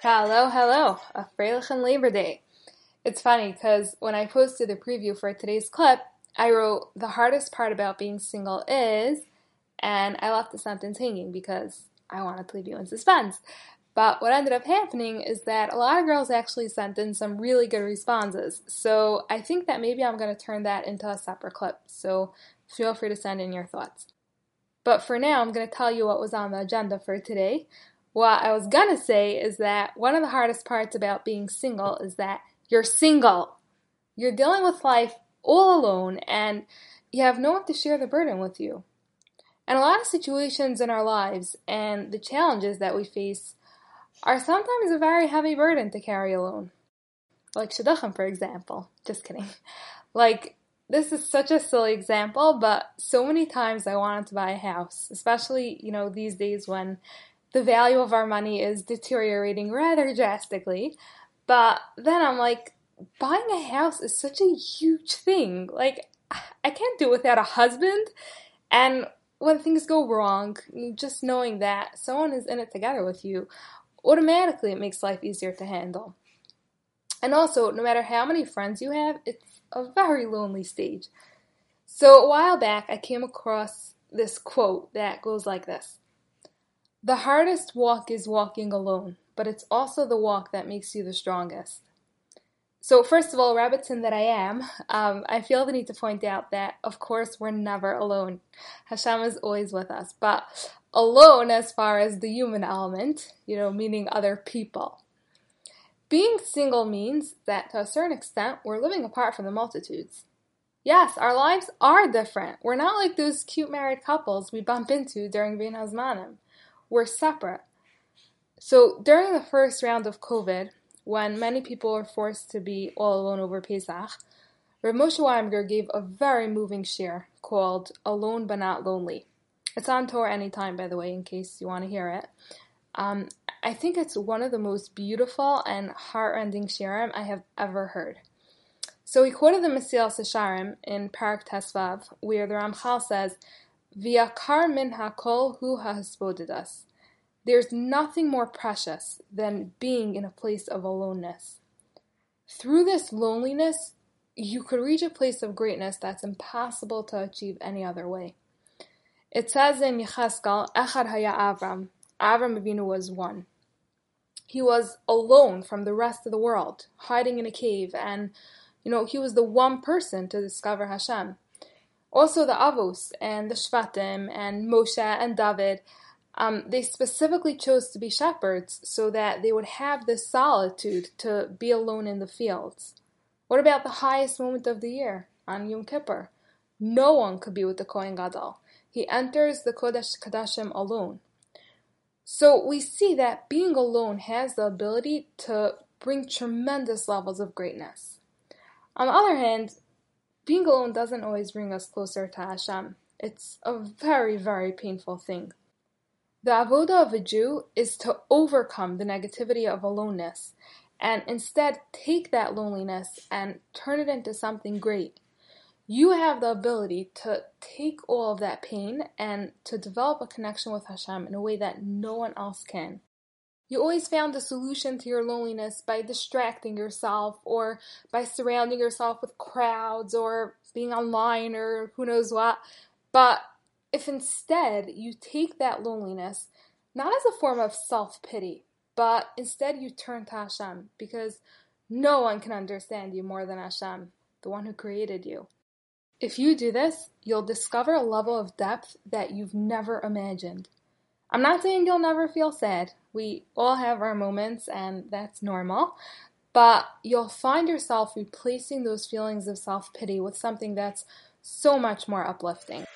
Hello, hello, a Freilichen Labor Day. It's funny because when I posted the preview for today's clip, I wrote the hardest part about being single is, and I left the sentence hanging because I wanted to leave you in suspense. But what ended up happening is that a lot of girls actually sent in some really good responses. So I think that maybe I'm going to turn that into a separate clip. So feel free to send in your thoughts. But for now, I'm going to tell you what was on the agenda for today. What I was gonna say is that one of the hardest parts about being single is that you're single. You're dealing with life all alone and you have no one to share the burden with you. And a lot of situations in our lives and the challenges that we face are sometimes a very heavy burden to carry alone. Like shidduchim, for example. Just kidding. Like, this is such a silly example, but so many times I wanted to buy a house, especially, you know, these days when the value of our money is deteriorating rather drastically. But then I'm like, buying a house is such a huge thing. Like, I can't do it without a husband. And when things go wrong, just knowing that someone is in it together with you, automatically it makes life easier to handle. And also, no matter how many friends you have, it's a very lonely stage. So, a while back, I came across this quote that goes like this the hardest walk is walking alone, but it's also the walk that makes you the strongest. So, first of all, Rebbitzin that I am, um, I feel the need to point out that, of course, we're never alone. Hashem is always with us, but alone as far as the human element, you know, meaning other people. Being single means that to a certain extent we're living apart from the multitudes. Yes, our lives are different. We're not like those cute married couples we bump into during Bein Hazmanim were separate. So during the first round of COVID, when many people were forced to be all alone over Pesach, Rav Moshe Weinberger gave a very moving share called Alone But Not Lonely. It's on TorahAnytime, by the way, in case you want to hear it. Um, I think it's one of the most beautiful and heart-rending shiurim I have ever heard. So he quoted the Mesilas Yesharim in Perek Tes Vav, where the Ramchal says, Min hakol hu us, There's nothing more precious than being in a place of aloneness. Through this loneliness, you could reach a place of greatness that's impossible to achieve any other way. It says in Yecheskel, Echad Haya Avram, Avram Avinu was one. He was alone from the rest of the world, hiding in a cave, and you know he was the one person to discover Hashem. Also, the Avos and the Shvatim and Moshe and David, um, they specifically chose to be shepherds so that they would have this solitude to be alone in the fields. What about the highest moment of the year, on Yom Kippur? No one could be with the Kohen Gadol. He enters the Kodesh Kodashim alone. So we see that being alone has the ability to bring tremendous levels of greatness. On the other hand, being alone doesn't always bring us closer to Hashem. It's a very, very painful thing. The avoda of a Jew is to overcome the negativity of aloneness and instead take that loneliness and turn it into something great. You have the ability to take all of that pain and to develop a connection with Hashem in a way that no one else can. You always found a solution to your loneliness by distracting yourself or by surrounding yourself with crowds or being online or who knows what. But if instead you take that loneliness not as a form of self pity, but instead you turn to Hashem because no one can understand you more than Hashem, the one who created you. If you do this, you'll discover a level of depth that you've never imagined. I'm not saying you'll never feel sad. We all have our moments, and that's normal. But you'll find yourself replacing those feelings of self pity with something that's so much more uplifting.